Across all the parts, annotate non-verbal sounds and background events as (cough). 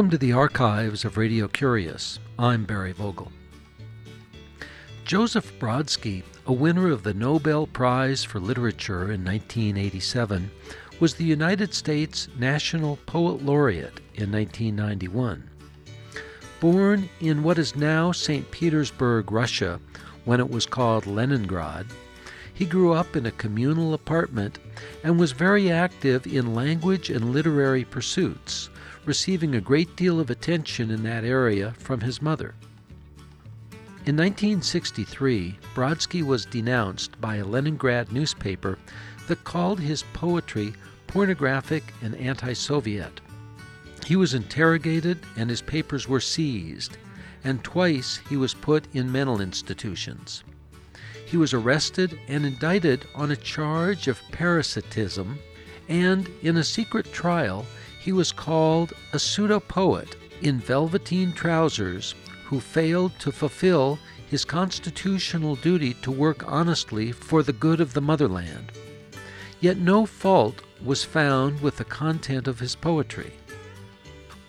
Welcome to the archives of Radio Curious. I'm Barry Vogel. Joseph Brodsky, a winner of the Nobel Prize for Literature in 1987, was the United States National Poet Laureate in 1991. Born in what is now St. Petersburg, Russia, when it was called Leningrad, he grew up in a communal apartment and was very active in language and literary pursuits, receiving a great deal of attention in that area from his mother. In 1963, Brodsky was denounced by a Leningrad newspaper that called his poetry pornographic and anti Soviet. He was interrogated and his papers were seized, and twice he was put in mental institutions. He was arrested and indicted on a charge of parasitism, and in a secret trial, he was called a pseudo poet in velveteen trousers who failed to fulfill his constitutional duty to work honestly for the good of the motherland. Yet no fault was found with the content of his poetry.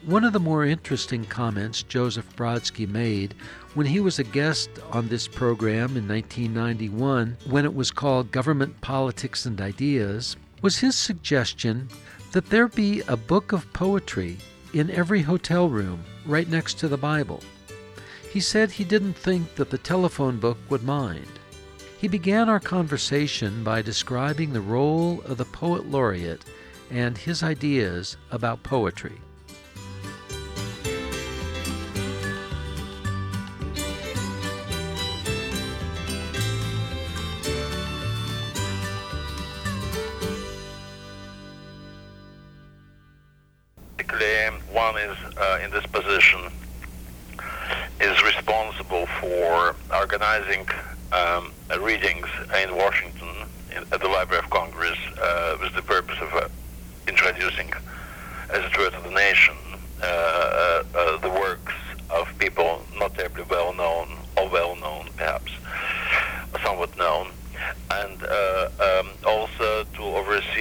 One of the more interesting comments Joseph Brodsky made when he was a guest on this program in 1991, when it was called Government Politics and Ideas, was his suggestion that there be a book of poetry in every hotel room right next to the Bible. He said he didn't think that the telephone book would mind. He began our conversation by describing the role of the poet laureate and his ideas about poetry.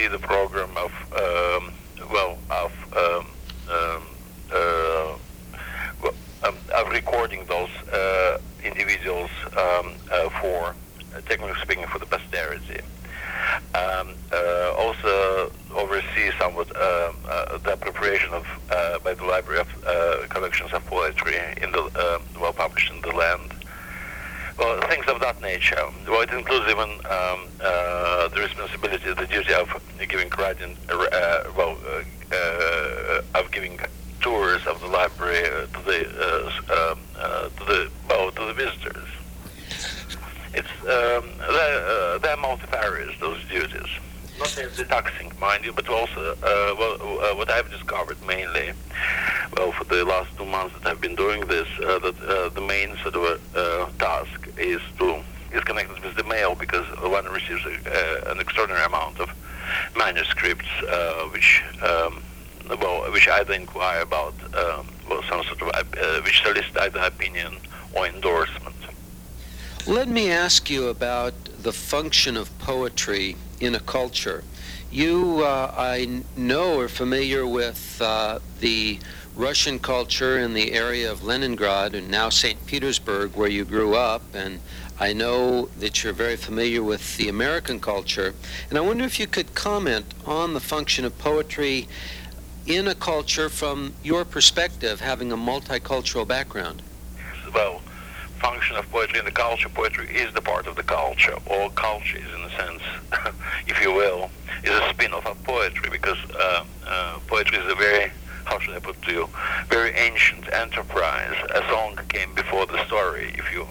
Oversee the program of um, well of um, um, uh, um, of recording those uh, individuals um, uh, for, technically speaking, for the posterity. Um, uh, also oversee somewhat uh, uh, the appropriation of by the Library of collections of poetry in the well published in the land. Well, things of that nature. Well, it includes even um, the responsibility, the duty of giving writing, well, of giving tours of the library uh, to the uh, um, uh, to the well, to the visitors. It's um, they're, they're multifarious those duties. Not terribly taxing, mind you, but also uh, well, uh, what I've discovered mainly, well, for the last two months that I've been doing this, uh, that main sort of task is to is connected with the mail because one receives a, an extraordinary amount of manuscripts, which um, well, which either inquire about um, well, some sort of uh, which solicit either opinion or endorsement. Let me ask you about the function of poetry in a culture. You, uh, I know, are familiar with uh, the Russian culture in the area of Leningrad and now St. Petersburg, where you grew up, and I know that you're very familiar with the American culture. And I wonder if you could comment on the function of poetry in a culture from your perspective, having a multicultural background? Well, function of poetry in the culture, poetry is the part of the culture. All culture is, in a sense, (laughs) if you will, is a spin-off of poetry because uh, uh, poetry is a very, how should I put it to you, very ancient enterprise. A song came before the story, if you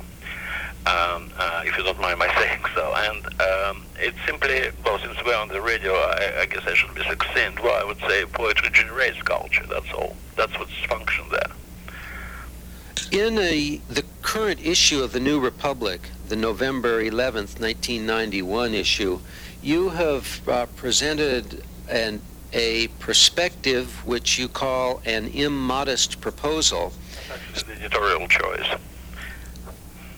um, uh, if you don't mind my (laughs) saying so. And um, it's simply, well, since we're on the radio, I, I, guess I should be succinct. Well, I would say poetry generates culture. That's all. That's what's function there. In a, the current issue of the New Republic, the November 11th, 1991 issue, you have uh, presented an, a perspective which you call an immodest proposal. That's an editorial choice.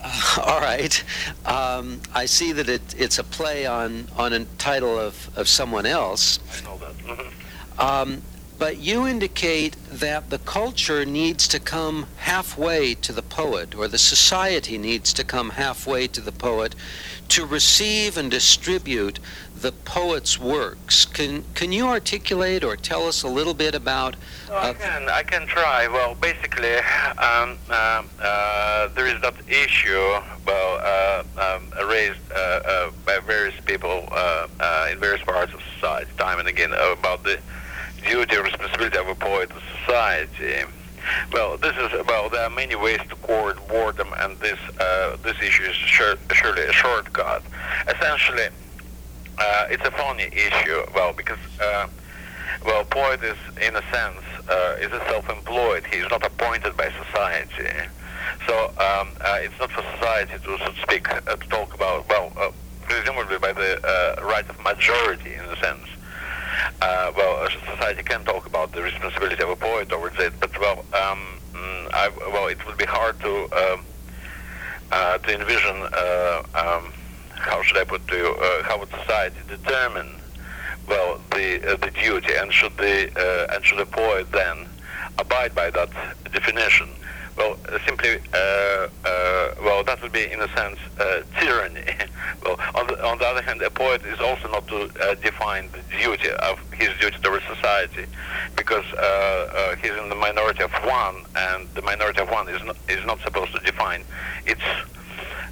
(laughs) all right. Um, I see that it, it's a play on, on a title of, of someone else. I know that. Mm-hmm. Um, but you indicate that the culture needs to come halfway to the poet, or the society needs to come halfway to the poet to receive and distribute the poet's works. Can, can you articulate or tell us a little bit about Oh, I can, I can try. Well, basically, um, uh, uh, there is that issue, well, uh, um, raised uh, uh, by various people uh, uh, in various parts of society, time and again, about the duty responsibility of a poet to society. Well, this is well. There are many ways to court boredom, and this uh, this issue is sure, surely a shortcut. Essentially, uh, it's a funny issue. Well, because uh, well, poet is in a sense uh, is a self-employed. He is not appointed by society. So um, uh, it's not for society to, so to speak, uh, to talk about. Well, presumably by the right of majority, in a sense. Uh, well, society can talk about the responsibility of a poet towards it, but well, um, mm, I, well, it would be hard to um, uh, to envision uh, um, how should I put to you, uh, how would society determine well the uh, the duty, and should the uh, and should the poet then abide by that definition? Well, uh, simply, uh, uh, well, that would be in a sense uh, tyranny. (laughs) well, on the, on the other hand, a poet is also not to uh, define the duty of his duty towards society, because uh, uh, he's in the minority of one, and the minority of one is not is not supposed to define its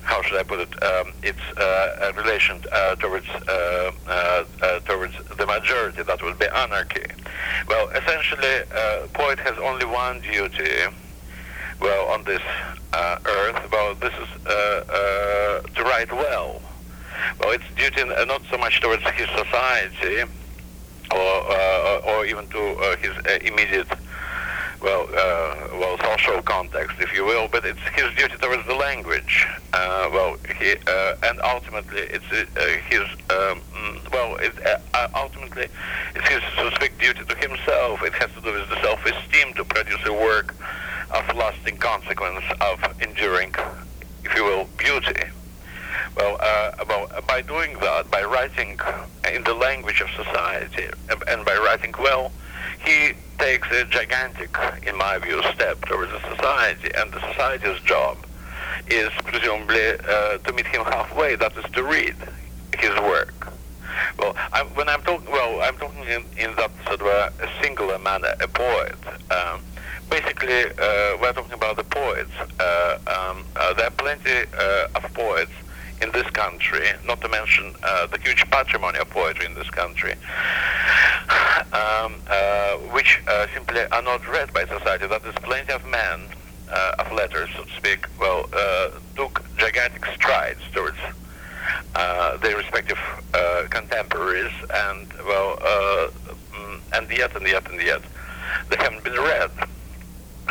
how should I put it? Um, its uh, a relation uh, towards uh, uh, uh, towards the majority. That would be anarchy. Well, essentially, uh, poet has only one duty. Well, on this uh, earth, well, this is uh, uh, to write well. Well, it's duty uh, not so much towards his society, or uh, or even to uh, his immediate well, uh, well, social context, if you will, but it's his duty towards the language. Uh, well, he, uh, and ultimately, it's his, um, well, it, ultimately, it's his, specific duty to himself. It has to do with the self-esteem to produce a work of lasting consequence, of enduring, if you will, beauty. Well, uh, well, by doing that, by writing in the language of society, and- by writing well, he takes a gigantic, in my view, step towards the society, and the society's job is presumably uh, to meet him halfway. That is to read his work. Well, I'm, when I'm talking, well, I'm talking in, in that sort of a, a singular manner, a poet. Um, basically, uh, we're talking about the poets. Uh, um, uh, there are plenty uh, of poets in this country, not to mention uh, the huge patrimony of poetry in this country, (sighs) um, uh, which uh, simply are not read by society. That is, plenty of men uh, of letters, so to speak, well, uh, took gigantic strides towards uh, their respective contemporaries, and well, mm, and yet, and yet, and yet, they haven't been read.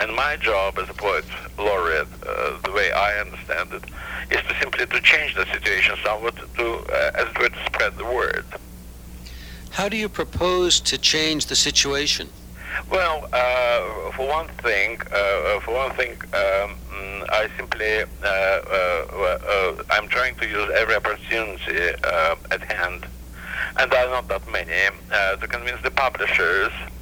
And my job as a poet laureate, uh, the way I understand it, is to simply to change the situation somewhat, to uh, as it were, to spread the word. How do you propose to change the situation? Well, uh, for one thing, uh, for one thing, um, I simply, uh, uh, uh, I'm trying to use every opportunity uh, at hand, and there are not that many, uh, to convince the publishers uh, uh,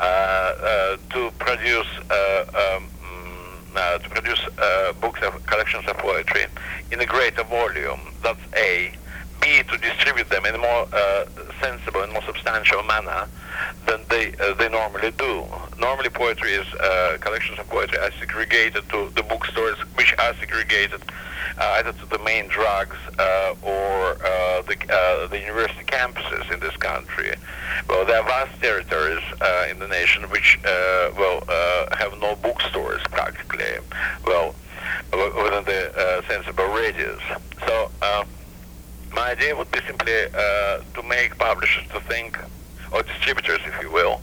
to produce uh, um, mm, uh, to produce uh, books of collections of poetry in a greater volume. That's A. B. To distribute them in a more uh, sensible and more substantial manner than they uh, they normally do. Normally, poetry is uh, collections of poetry are segregated to the bookstores, which are segregated uh, either to the main drugs uh, or uh, the the university campuses in this country. Well, there are vast territories in the nation which well have no bookstores practically. Well, within the sensible radius. So. My idea would be simply uh, to make publishers to think, or distributors, if you will,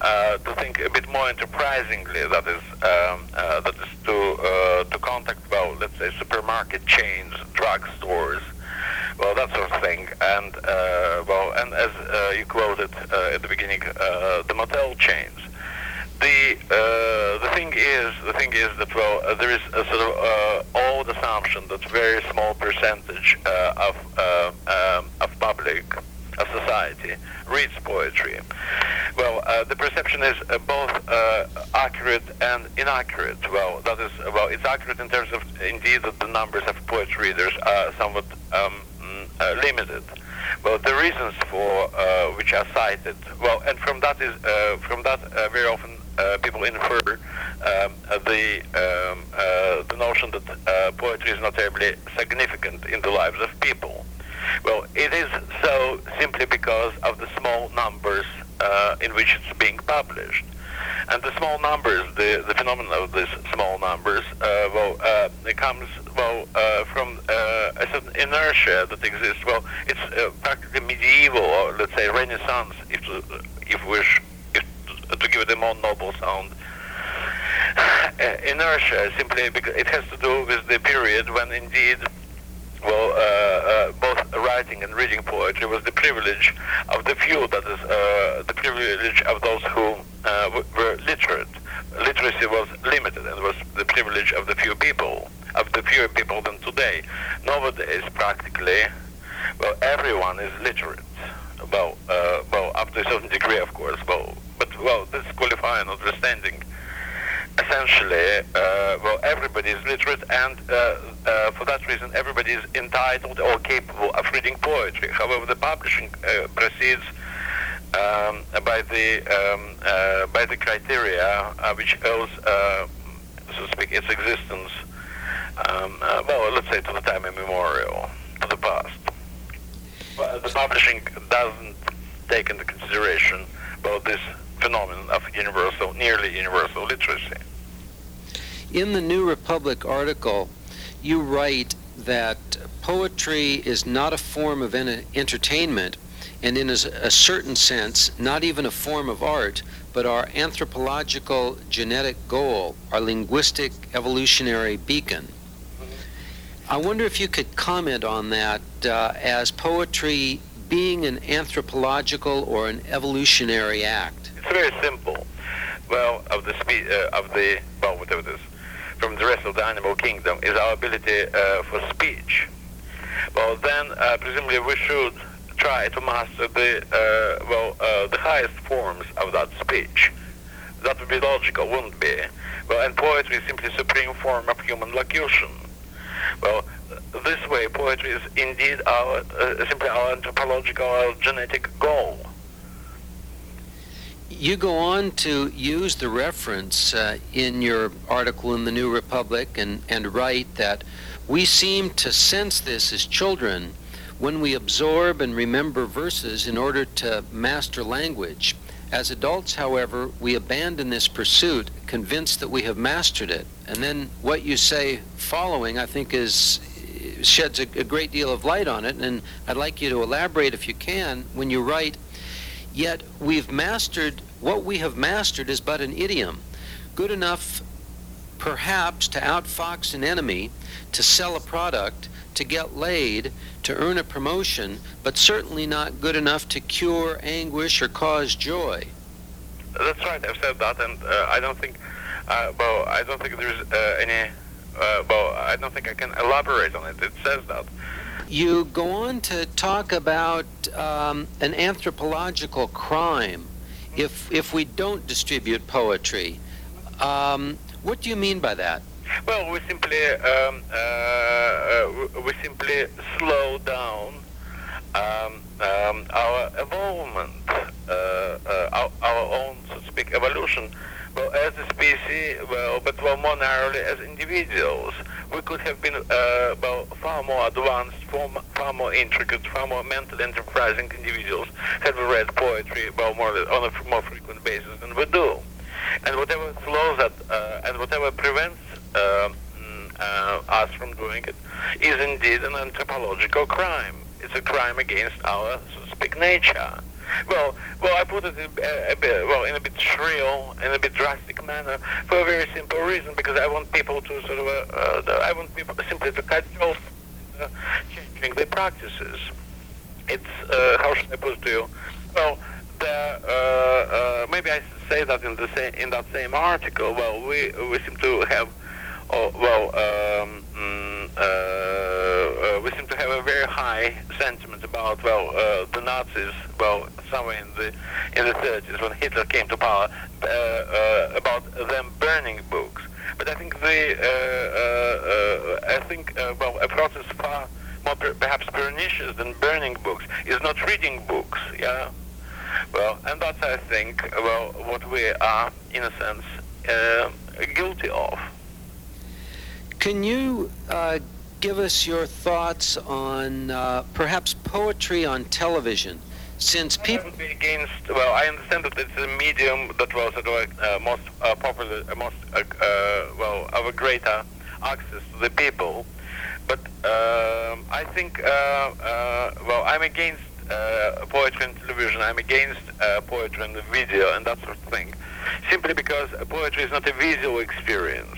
uh, to think a bit more enterprisingly. That is, um, uh, that is to uh, to contact, well, let's say, supermarket chains, drugstores, well, that sort of thing, and uh, well, and as uh, you quoted at the beginning, the motel chains. The uh, the thing is the thing is that well uh, there is a sort of uh, old assumption that very small percentage uh, of uh, um, of public of society reads poetry. Well, uh, the perception is both accurate and inaccurate. Well, that is, well, it's accurate in terms of, indeed, that the numbers of poetry readers are somewhat um, limited. Well, the reasons for which are cited, well, and from that is, from that very often people infer um, the um, the notion that poetry is not terribly significant in the lives of people. Well, it is so simply because of the small numbers uh, in which it's being published. And the small numbers, the, the phenomenon of these small numbers, uh, well, uh, it comes well uh, from uh, a certain inertia that exists. Well, it's uh, practically medieval, or let's say Renaissance, if if wish, give a more noble sound. (sighs) inertia simply because it has to do with the period when indeed well, uh, uh, both writing and reading poetry was the privilege of the few, that is, uh, the privilege of those who uh, were literate. Literacy was limited and was the privilege of the few people, of the fewer people than today. Nowadays, practically, well, everyone is literate. Well, uh, well, up to a certain degree, of course. Well, but well, this qualifying understanding essentially, uh, well, everybody is literate, and uh, uh, for that reason, everybody is entitled or capable of reading poetry. However, the publishing uh, proceeds um, by the um, uh, by the criteria which owes, so to speak, its existence. Um, well, let's say to the time immemorial, to the past. But the publishing doesn't take into consideration well this phenomenon of universal, nearly universal literacy. In the New Republic article, you write that poetry is not a form of entertainment, and in a, a certain sense, not even a form of art, but our anthropological genetic goal, our linguistic evolutionary beacon. I wonder if you could comment on that uh, as poetry being an anthropological or an evolutionary act. It's very simple. Well, of the spe- uh, of the well, whatever it is, from the rest of the animal kingdom is our ability uh, for speech. Well, then uh, presumably we should try to master the uh, well uh, the highest forms of that speech. That would be logical, wouldn't be? Well, and poetry is simply supreme form of human locution. Well, this way, poetry is indeed our uh, simply our anthropological, our genetic goal you go on to use the reference uh, in your article in the New Republic and, and write that we seem to sense this as children when we absorb and remember verses in order to master language. As adults, however, we abandon this pursuit, convinced that we have mastered it. And then what you say following, I think, is sheds a, a great deal of light on it. And I'd like you to elaborate, if you can, when you write, Yet we've mastered what we have mastered is but an idiom, good enough perhaps to outfox an enemy, to sell a product, to get laid, to earn a promotion, but certainly not good enough to cure anguish or cause joy. That's right. I've said that, and uh, I don't think, uh, well, I don't think there's uh, any, uh, well, I don't think I can elaborate on it. It says that. You go on to talk about um, an anthropological crime if if we don't distribute poetry. Um, what do you mean by that? Well, we simply um, uh, uh we simply slow down um, um, our evolvement, uh, uh, our, our, own, so to speak, evolution. Well, as a species, well, but well, more narrowly as individuals, we could have been uh, well, far more advanced, far, far more intricate, far more mentally enterprising individuals had we read poetry well, more on a more frequent basis than we do. And whatever slows that, uh, and whatever prevents uh, uh, us from doing it, is indeed an anthropological crime. It's a crime against our, speak, nature. Well, well, I put it in a, bit, well, in a bit shrill, in a bit drastic manner, for a very simple reason, because I want people to sort of, uh, uh, I want people simply to cut off uh, changing their practices. It's, uh, how should I put it to you? Well, the, uh, uh, maybe I say that in the same, in that same article. Well, we we seem to have, oh, well, um, mm, we seem to have a very high sentiment about well uh, the Nazis well somewhere in the in the 30s when Hitler came to power uh, uh, about them burning books. But I think the uh, uh, uh, I think well a process far more per- perhaps pernicious than burning books is not reading books. Yeah. Well, and that's I think well what we are in a sense guilty of. Can you uh, give us your thoughts on uh, perhaps poetry on television? Since people would be against, well, I understand that it's a medium that was uh, most uh, popular, uh, most uh, uh, well, of a greater access to the people. But um, I think, well, I'm against poetry on television. I'm against poetry on the video and that sort of thing, simply because poetry is not a visual experience.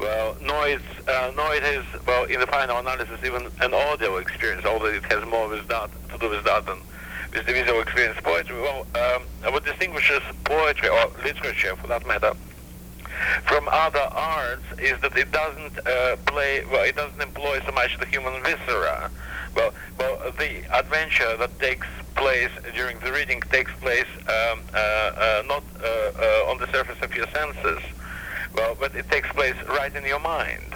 Well, no, it's uh, no, it is well in the final analysis even an audio experience, although it has more with that to do with that than with the visual experience. Poetry, well, um, what distinguishes poetry or literature, for that matter, from other arts is that it doesn't uh, play well, it doesn't employ so much the human viscera. Well, well, the adventure that takes place during the reading takes place um, uh, uh not uh, uh, on the surface of your senses well, but it takes place right in your mind.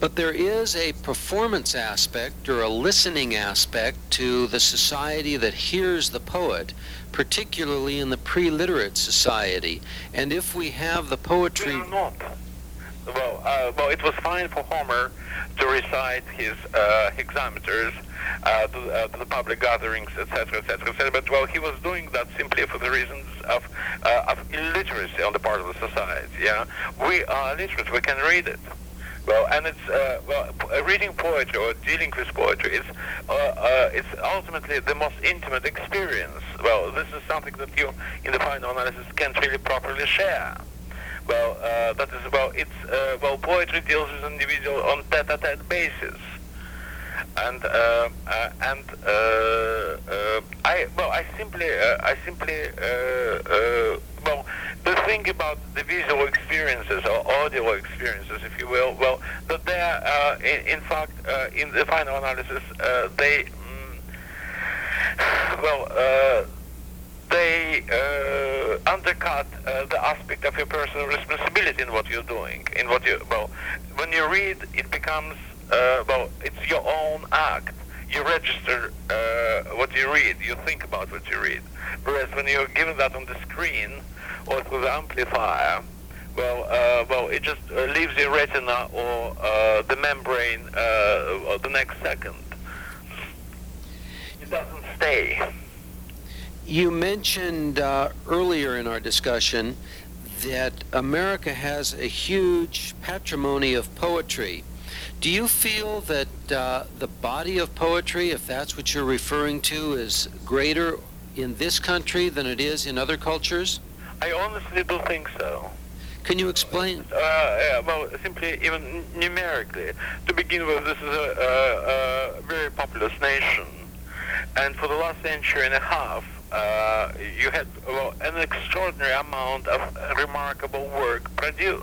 But there is a performance aspect or a listening aspect to the society that hears the poet, particularly in the pre-literate society. And if we have the poetry... We not. Well, uh, well, it was fine for Homer to recite his uh, hexameters uh, to, uh, to, the public gatherings, etc., etc., etc. But well, he was doing that simply for the reasons of, uh, of illiteracy on the part of the society. Yeah, we are literate; we can read it. Well, and it's uh, well, reading poetry or dealing with poetry is uh, uh, it's ultimately the most intimate experience. Well, this is something that you, in the final analysis, can't really properly share. Well, uh, that is well, it's uh, well, poetry deals with individual on tete-a-tete basis. And uh, uh, and uh, uh, I well I simply I simply well the thing about the visual experiences or audio experiences, if you will, well that they are in, in, fact in the final analysis they mm, well they uh, undercut uh, the aspect of your personal responsibility in what you're doing. In what you well, when you read, it becomes uh, well, it's your own act. You register uh, what you read. You think about what you read. Whereas when you're given that on the screen or through the amplifier, well, uh, well, it just uh, leaves your retina or the membrane the next second. It doesn't stay. You mentioned uh, earlier in our discussion that America has a huge patrimony of poetry. Do you feel that uh, the body of poetry, if that's what you're referring to, is greater in this country than it is in other cultures? I honestly do think so. Can you explain? Uh, yeah, well, simply, even numerically. To begin with, this is a, a, a, very populous nation. And for the last century and a half, uh, you had well, an extraordinary amount of remarkable work produced.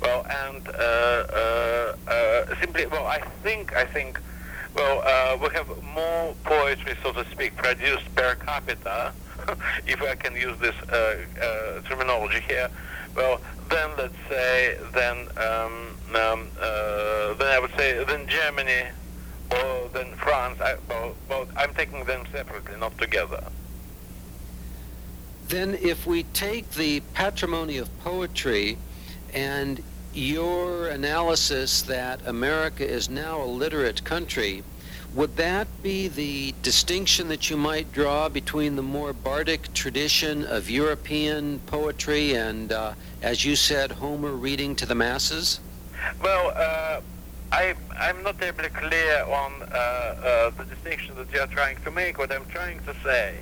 Well, and uh, uh, uh, simply, well, I think, I think, well, we have more poetry, so to speak, produced per capita, (laughs) if I can use this terminology here. Well, then let's say, then, um, um, then I would say, then Germany then France. I, well, well, I'm taking them separately, not together. Then, if we take the patrimony of poetry and your analysis that America is now a literate country, would that be the distinction that you might draw between the more bardic tradition of European poetry and, uh, as you said, Homer reading to the masses? Well, uh, I, I'm not terribly clear on uh, uh the distinction that you're trying to make. What I'm trying to say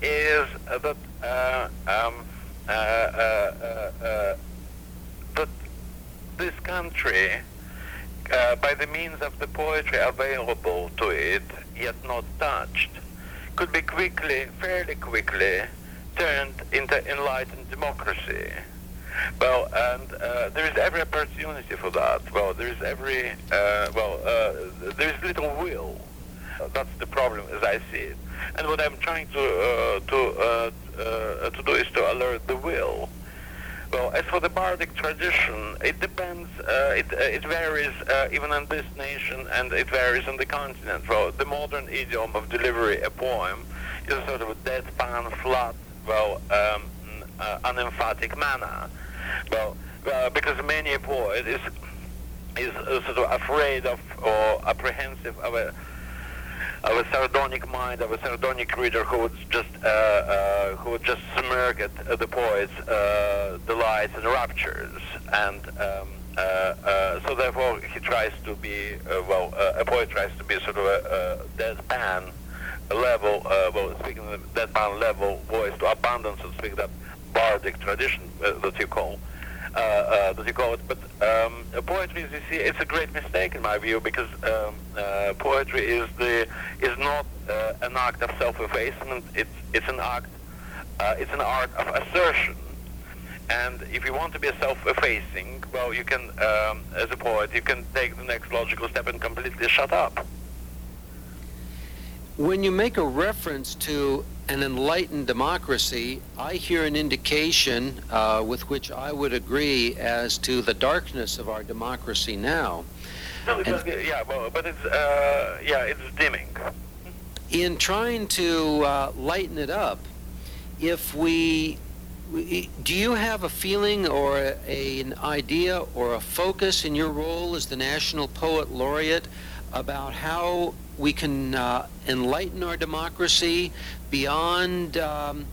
is that uh, um, uh, that this country, uh, by the means of the poetry available to it, yet not touched, could be quickly, fairly quickly, turned into enlightened democracy. Well, and uh, there is every opportunity for that. Well, there is every uh, well, uh, there is little will. That's the problem, as I see it. And what I'm trying to uh, to uh, uh, to do is to alert the will. Well, as for the bardic tradition, it depends. It it varies even in this nation, and it varies on the continent. Well, the modern idiom of delivery a poem is a sort of a deadpan, flat, well, um, unemphatic manner. Well, uh, because many a poet is is sort of afraid of or apprehensive of a of a sardonic mind, of a sardonic reader who would just uh, uh, who would just smirk at the poet's uh, delights and raptures, and um, uh, uh, so therefore he tries to be uh, well, a poet tries to be sort of a, a deadpan level, well, speaking of deadpan level voice to so to speak, that bardic tradition uh, that you call. Uh, uh, that you call it, but um, poetry, you see, it's a great mistake in my view because um, poetry is the is not an act of self-effacement. It's it's an act, it's an art of assertion. And if you want to be self-effacing, well, you can, um, as a poet, you can take the next logical step and completely shut up. When you make a reference to an enlightened democracy, I hear an indication uh, with which I would agree as to the darkness of our democracy now. No, was, yeah, well, but it's uh, yeah, it's dimming. In trying to uh, lighten it up, if we, we, do you have a feeling or a, an idea or a focus in your role as the National Poet Laureate about how we can uh, enlighten our democracy beyond um,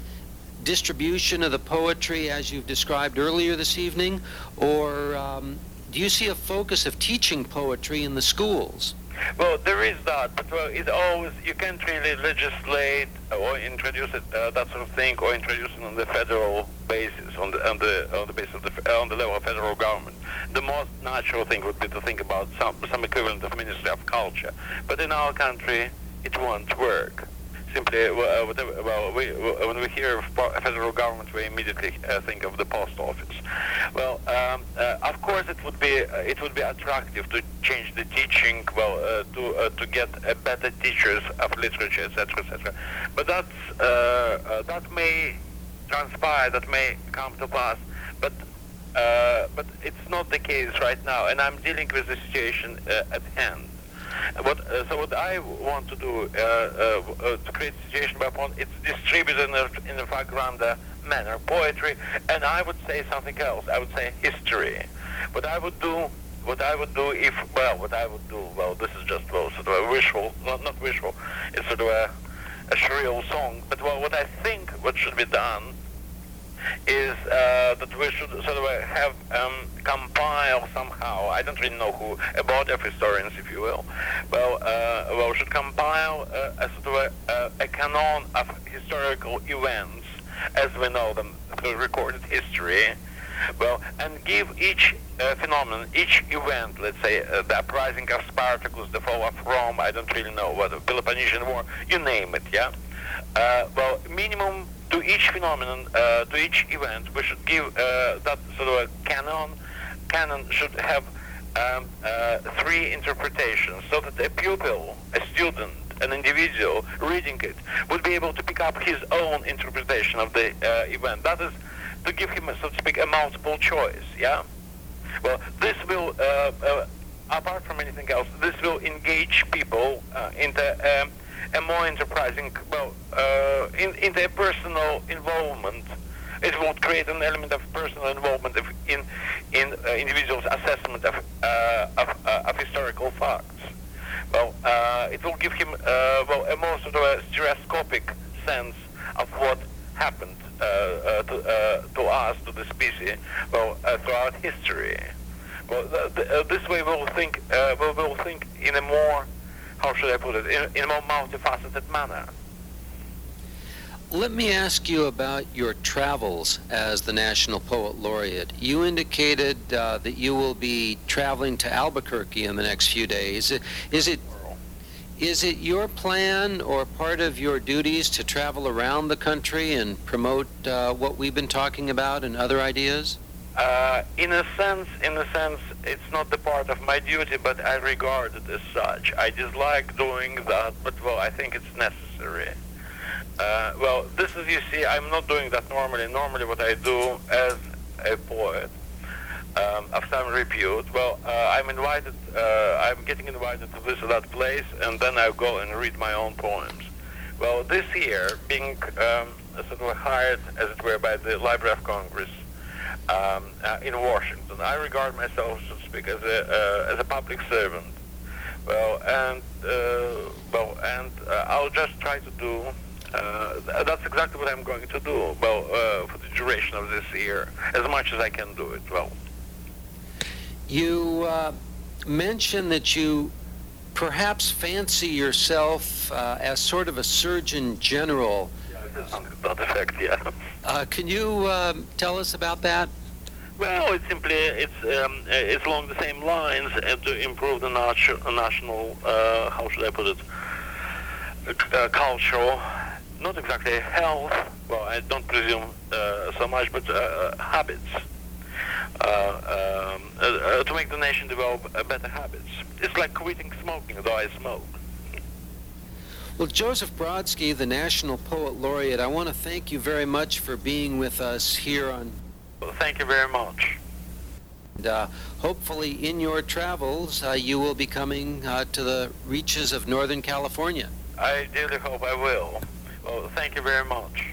distribution of the poetry as you've described earlier this evening? Or um, do you see a focus of teaching poetry in the schools? Well, there is that, but well, it's always you can't really legislate or introduce it uh, that sort of thing, or introduce it on the federal basis, on the on the on the basis of the on the level of federal government. The most natural thing would be to think about some some equivalent of Ministry of Culture, but in our country, it won't work. Simply, uh, whatever, well, we, when we hear of federal government, we immediately uh, think of the post office. Well, um, uh, of course, it would be uh, it would be attractive to change the teaching, well, uh, to uh, to get better teachers of literature, etc., etc. But that's that may transpire, that may come to pass, but. but it's not the case right now, and I'm dealing with the situation at hand. What, uh, so what I want to do uh, uh, to create a situation whereupon it's distributed in a, in a far grander manner, poetry, and I would say something else. I would say history. What I would do, what I would do if, well, what I would do, well, this is just well, sort of a wishful, not, not wishful, it's sort of a, a shrill song, but well, what I think what should be done is uh, that we should sort of uh, have um, compile somehow. I don't really know who about of historians, if you will. Well, uh, well, should compile uh, a sort of a, a, canon of historical events as we know them through recorded history. Well, and give each uh, phenomenon, each event, let's say uh, the uprising of Spartacus, the fall of Rome, I don't really know, what the Peloponnesian War, you name it, yeah? well, minimum to each phenomenon, uh, to each event, we should give uh, that sort of a canon. Canon should have um, uh, three interpretations, so that a pupil, a student, an individual reading it would be able to pick up his own interpretation of the uh, event. That is to give him, so to speak, a multiple choice. Yeah. Well, this will, uh, uh, apart from anything else, this will engage people into. Um, a more enterprising, well, uh, in, in their personal involvement. It will create an element of personal involvement in in uh, individuals' assessment of uh, of, uh, of, historical facts. Well, uh, it will give him uh, well a more sort of a stereoscopic sense of what happened to to us, to the species, well, throughout history. Well, this way we'll think we'll think in a more how should I put it, in, in a more multifaceted manner. Let me ask you about your travels as the National Poet Laureate. You indicated uh, that you will be traveling to Albuquerque in the next few days. Is it is it your plan or part of your duties to travel around the country and promote uh, what we've been talking about and other ideas? Uh, in a sense, in a sense, it's not the part of my duty, but I regard it as such. I dislike doing that, but well, I think it's necessary. Uh, well, this is, you see, I'm not doing that normally. Normally, what I do as a poet um, of some repute, well, uh, I'm invited, uh, I'm getting invited to this or that place, and then I go and read my own poems. Well, this year, being um, sort of hired, as it were, by the Library of Congress um, uh, in Washington, I regard myself, so to speak, as a uh, as a public servant. Well, and uh, well, and I'll just try to do. Uh, that's exactly what I'm going to do. Well, uh, for the duration of this year, as much as I can do it. Well, You uh, mentioned that you perhaps fancy yourself as sort of a surgeon general. Something to that effect, yeah. Uh, can you um, tell us about that? Well, it's simply it's um, uh, it's along the same lines uh, to improve the natu- national uh, how should I put it uh, cultural, not exactly health. Well, I don't presume uh, so much, but uh, habits. Uh, um, uh, uh, to make the nation develop uh, better habits. It's like quitting smoking, though I smoke. Well, Joseph Brodsky, the National Poet Laureate, I want to thank you very much for being with us here on. Well, thank you very much. And, uh, hopefully, in your travels, uh, you will be coming uh, to the reaches of Northern California. I dearly hope I will. Well, thank you very much.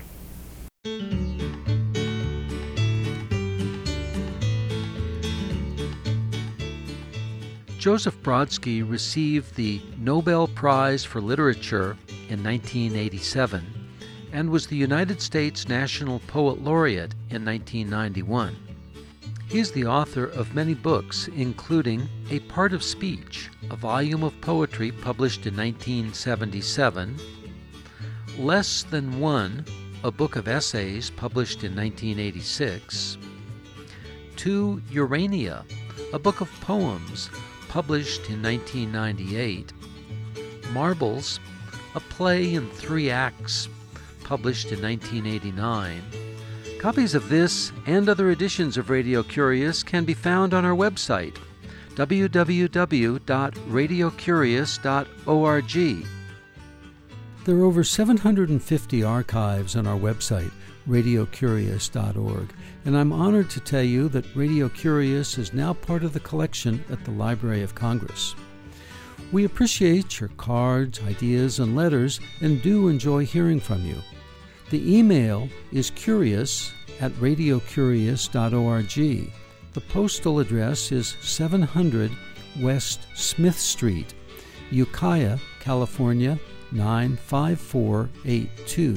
Joseph Brodsky received the Nobel Prize for Literature in 1987 and was the United States National Poet Laureate in 1991. He is the author of many books, including A Part of Speech, a volume of poetry published in 1977, Less Than One, a book of essays published in 1986, To Urania, a book of poems published in 1998, Marbles, a play in three acts, published in 1989. Copies of this and other editions of Radio Curious can be found on our website, www.radiocurious.org. There are over 750 archives on our website, radiocurious.org, and I'm honored to tell you that Radio Curious is now part of the collection at the Library of Congress. We appreciate your cards, ideas, and letters and do enjoy hearing from you. The email is curious at radiocurious.org. The postal address is 700 West Smith Street, Ukiah, California 95482.